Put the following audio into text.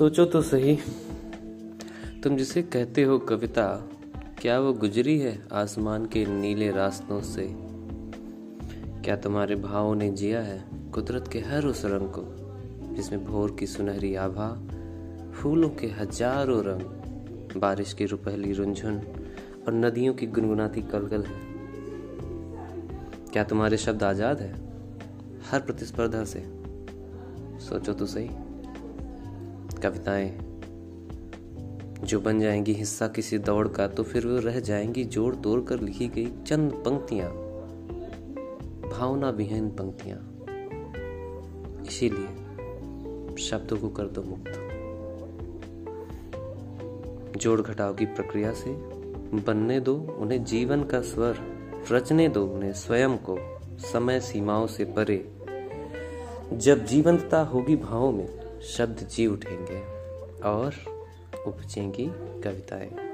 सोचो तो सही। तुम जिसे कहते हो कविता, क्या वो गुजरी है आसमान के नीले रास्तों से? क्या तुम्हारे भावों ने जिया है कुदरत के हर उस रंग को, जिसमें भोर की सुनहरी आभा, फूलों के हज़ारों रंग, बारिश की रुपहली रुंझुन और नदियों की गुनगुनाती कलकल है? क्या तुम्हारे शब्द आज़ाद है हर प्रतिस्पर्धा से? सोचो तो सही। कविताएँ। जो बन जाएँगी हिस्सा किसी दौड़ का तो फिर वो रह जाएँगी जोड़ तोड़ कर लिखी गई चंद पंक्तियाँ। भावना विहीन पंक्तियाँ। इसीलिए शब्दों को कर दो मुक्त। जोड़ घटाव की प्रक्रिया से बनने दो उन्हें जीवन का स्वर, रचने दो उन्हें स्वयं को, समय सीमाओं से परे। जब जीवंतता होगी भावों में शब्द जी उठेंगे और उपजेंगी कविताएँ।